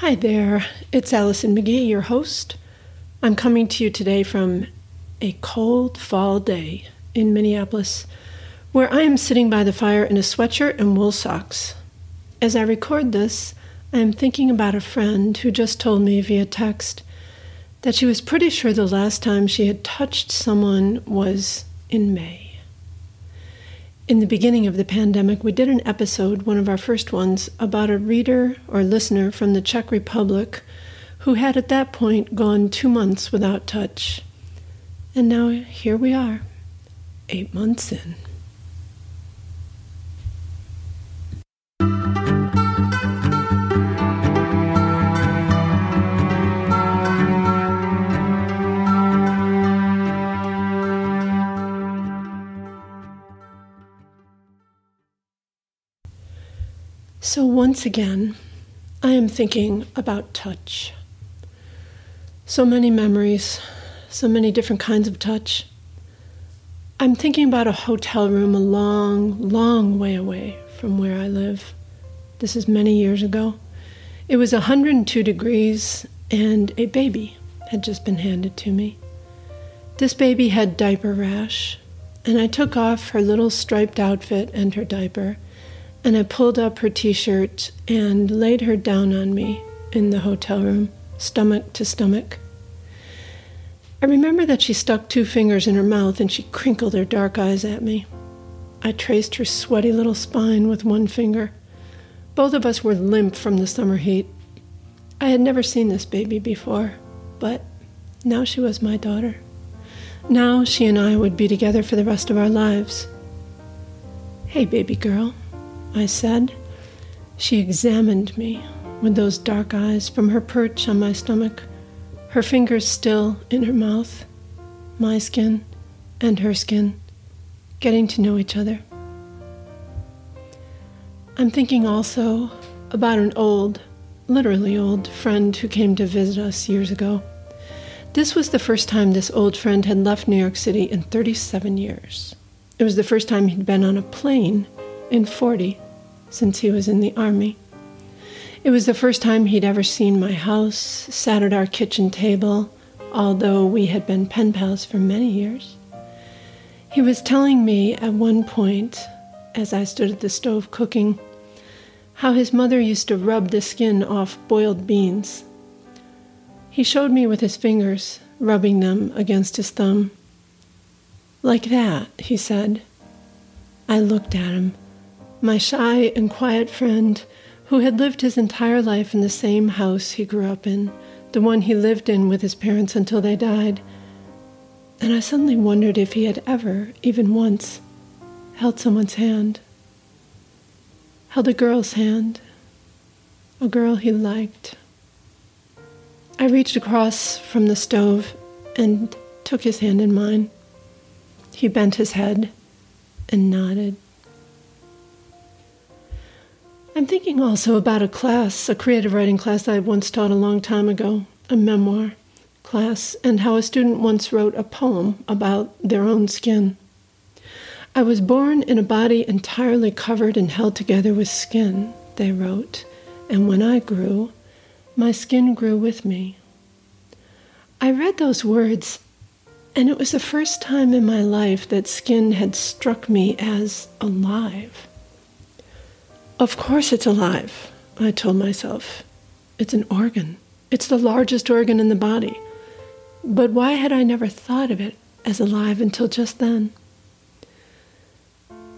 Hi there, it's Alison McGhee, your host. I'm coming to you today from a cold fall day in Minneapolis, where I am sitting by the fire in a sweatshirt and wool socks. As I record this, I am thinking about a friend who just told me via text that she was pretty sure the last time she had touched someone was in May. In the beginning of the pandemic, we did an episode, one of our first ones, about a reader or listener from the Czech Republic who had at that point gone two months without touch. And now here we are, eight months in. Once again, I am thinking about touch. So many memories, so many different kinds of touch. I'm thinking about a hotel room a long, long way away from where I live. This is many years ago. It was 102 degrees, and a baby had just been handed to me. This baby had diaper rash, and I took off her little striped outfit and her diaper and I pulled up her t shirt and laid her down on me in the hotel room, stomach to stomach. I remember that she stuck two fingers in her mouth and she crinkled her dark eyes at me. I traced her sweaty little spine with one finger. Both of us were limp from the summer heat. I had never seen this baby before, but now she was my daughter. Now she and I would be together for the rest of our lives. Hey, baby girl, I said. She examined me with those dark eyes from her perch on my stomach, her fingers still in her mouth, my skin and her skin, getting to know each other. I'm thinking also about an old, literally old, friend who came to visit us years ago. This was the first time this old friend had left New York City in 37 years. It was the first time he'd been on a plane in 40 since he was in the army. It was the first time he'd ever seen my house, sat at our kitchen table, although we had been pen pals for many years. He was telling me at one point, as I stood at the stove cooking, how his mother used to rub the skin off boiled beans. He showed me with his fingers, rubbing them against his thumb. Like that, he said. I looked at him my shy and quiet friend who had lived his entire life in the same house he grew up in, the one he lived in with his parents until they died. And I suddenly wondered if he had ever, even once, held someone's hand. Held a girl's hand, a girl he liked. I reached across from the stove and took his hand in mine. He bent his head and nodded. I'm thinking also about a class, a creative writing class I once taught a long time ago, a memoir class, and how a student once wrote a poem about their own skin. I was born in a body entirely covered and held together with skin, they wrote, and when I grew, my skin grew with me. I read those words, and it was the first time in my life that skin had struck me as alive. Of course it's alive, I told myself. It's an organ. It's the largest organ in the body. But why had I never thought of it as alive until just then?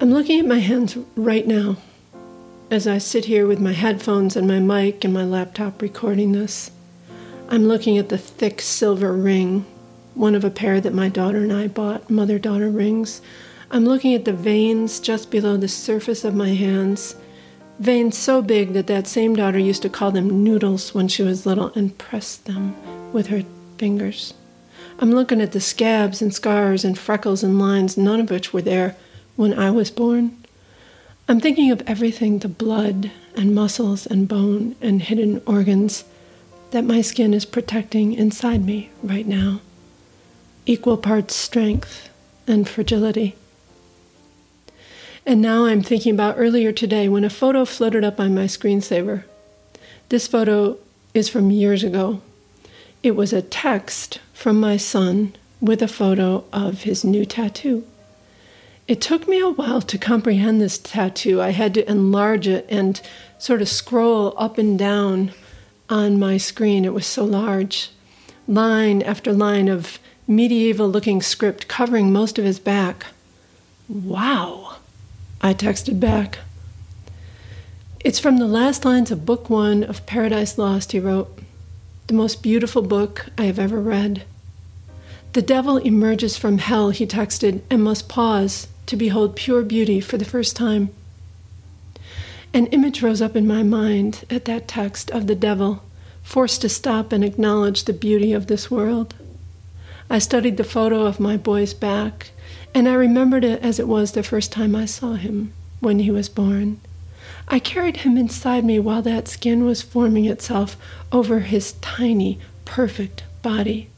I'm looking at my hands right now as I sit here with my headphones and my mic and my laptop recording this. I'm looking at the thick silver ring, one of a pair that my daughter and I bought, mother daughter rings. I'm looking at the veins just below the surface of my hands Veins so big that that same daughter used to call them noodles when she was little and press them with her fingers. I'm looking at the scabs and scars and freckles and lines, none of which were there when I was born. I'm thinking of everything the blood and muscles and bone and hidden organs that my skin is protecting inside me right now. Equal parts strength and fragility. And now I'm thinking about earlier today when a photo floated up on my screensaver. This photo is from years ago. It was a text from my son with a photo of his new tattoo. It took me a while to comprehend this tattoo. I had to enlarge it and sort of scroll up and down on my screen. It was so large. Line after line of medieval looking script covering most of his back. Wow, I texted back. It's from the last lines of Book One of Paradise Lost, he wrote. The most beautiful book I have ever read. The devil emerges from hell, he texted, and must pause to behold pure beauty for the first time. An image rose up in my mind at that text of the devil, forced to stop and acknowledge the beauty of this world. I studied the photo of my boy's back, and I remembered it as it was the first time I saw him, when he was born. I carried him inside me while that skin was forming itself over his tiny, perfect body.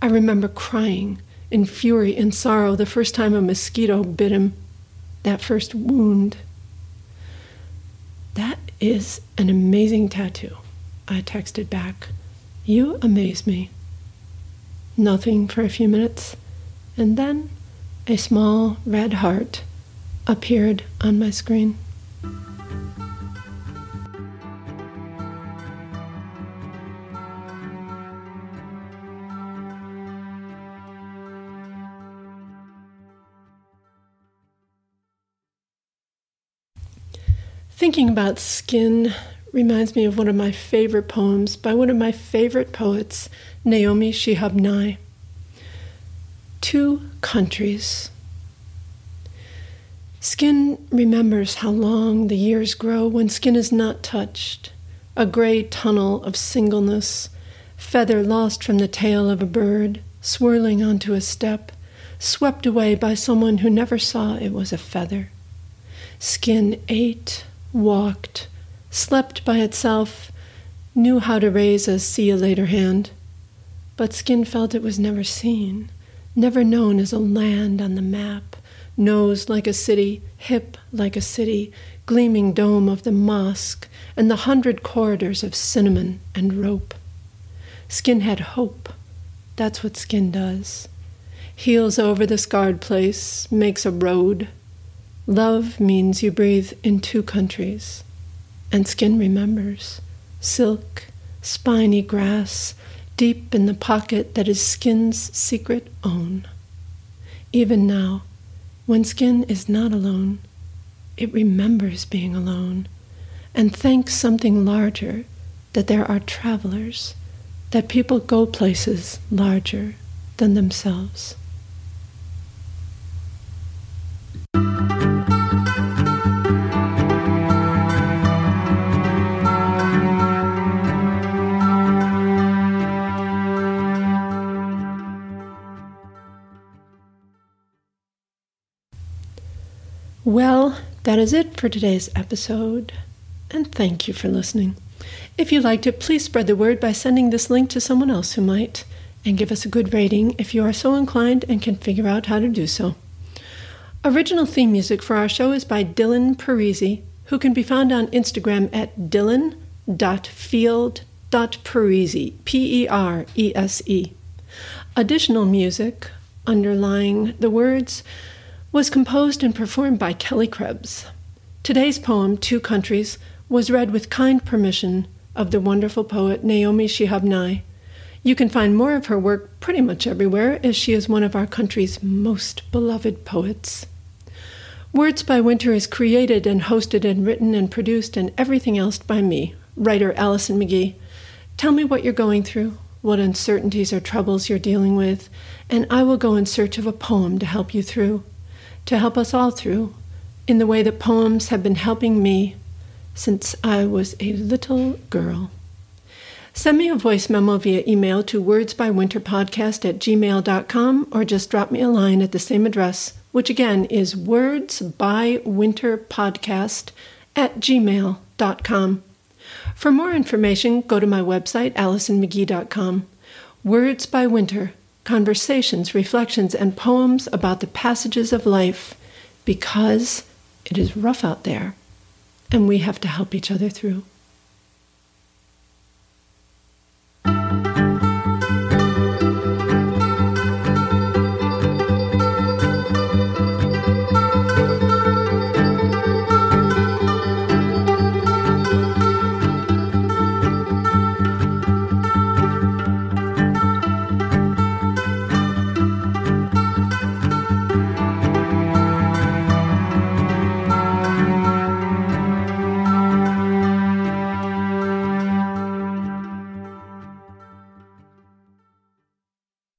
I remember crying in fury and sorrow the first time a mosquito bit him, that first wound. That is an amazing tattoo, I texted back. You amaze me. Nothing for a few minutes, and then a small red heart appeared on my screen. Thinking about skin reminds me of one of my favorite poems by one of my favorite poets, Naomi Shihab Nye. Two countries. Skin remembers how long the years grow when skin is not touched, a gray tunnel of singleness, feather lost from the tail of a bird, swirling onto a step, swept away by someone who never saw it was a feather. Skin ate, walked, slept by itself, knew how to raise a see you later hand. But Skin felt it was never seen, never known as a land on the map, nose like a city, hip like a city, gleaming dome of the mosque, and the hundred corridors of cinnamon and rope. Skin had hope. That's what skin does. Heals over the scarred place, makes a road, Love means you breathe in two countries, and skin remembers silk, spiny grass, deep in the pocket that is skin's secret own. Even now, when skin is not alone, it remembers being alone and thanks something larger that there are travelers, that people go places larger than themselves. Well, that is it for today's episode, and thank you for listening. If you liked it, please spread the word by sending this link to someone else who might, and give us a good rating if you are so inclined and can figure out how to do so. Original theme music for our show is by Dylan Parisi, who can be found on Instagram at dylan.field.parisi, P E R E S E. Additional music underlying the words was composed and performed by Kelly Krebs. Today's poem, Two Countries, was read with kind permission of the wonderful poet Naomi Shihab Nye. You can find more of her work pretty much everywhere, as she is one of our country's most beloved poets. Words by Winter is created and hosted and written and produced and everything else by me, writer Alison McGhee. Tell me what you're going through, what uncertainties or troubles you're dealing with, and I will go in search of a poem to help you through to help us all through in the way that poems have been helping me since I was a little girl. Send me a voice memo via email to wordsbywinterpodcast at gmail.com or just drop me a line at the same address, which again is wordsbywinterpodcast at gmail.com. For more information, go to my website, AlisonMcGhee.com. Words by Winter conversations, reflections, and poems about the passages of life because it is rough out there and we have to help each other through.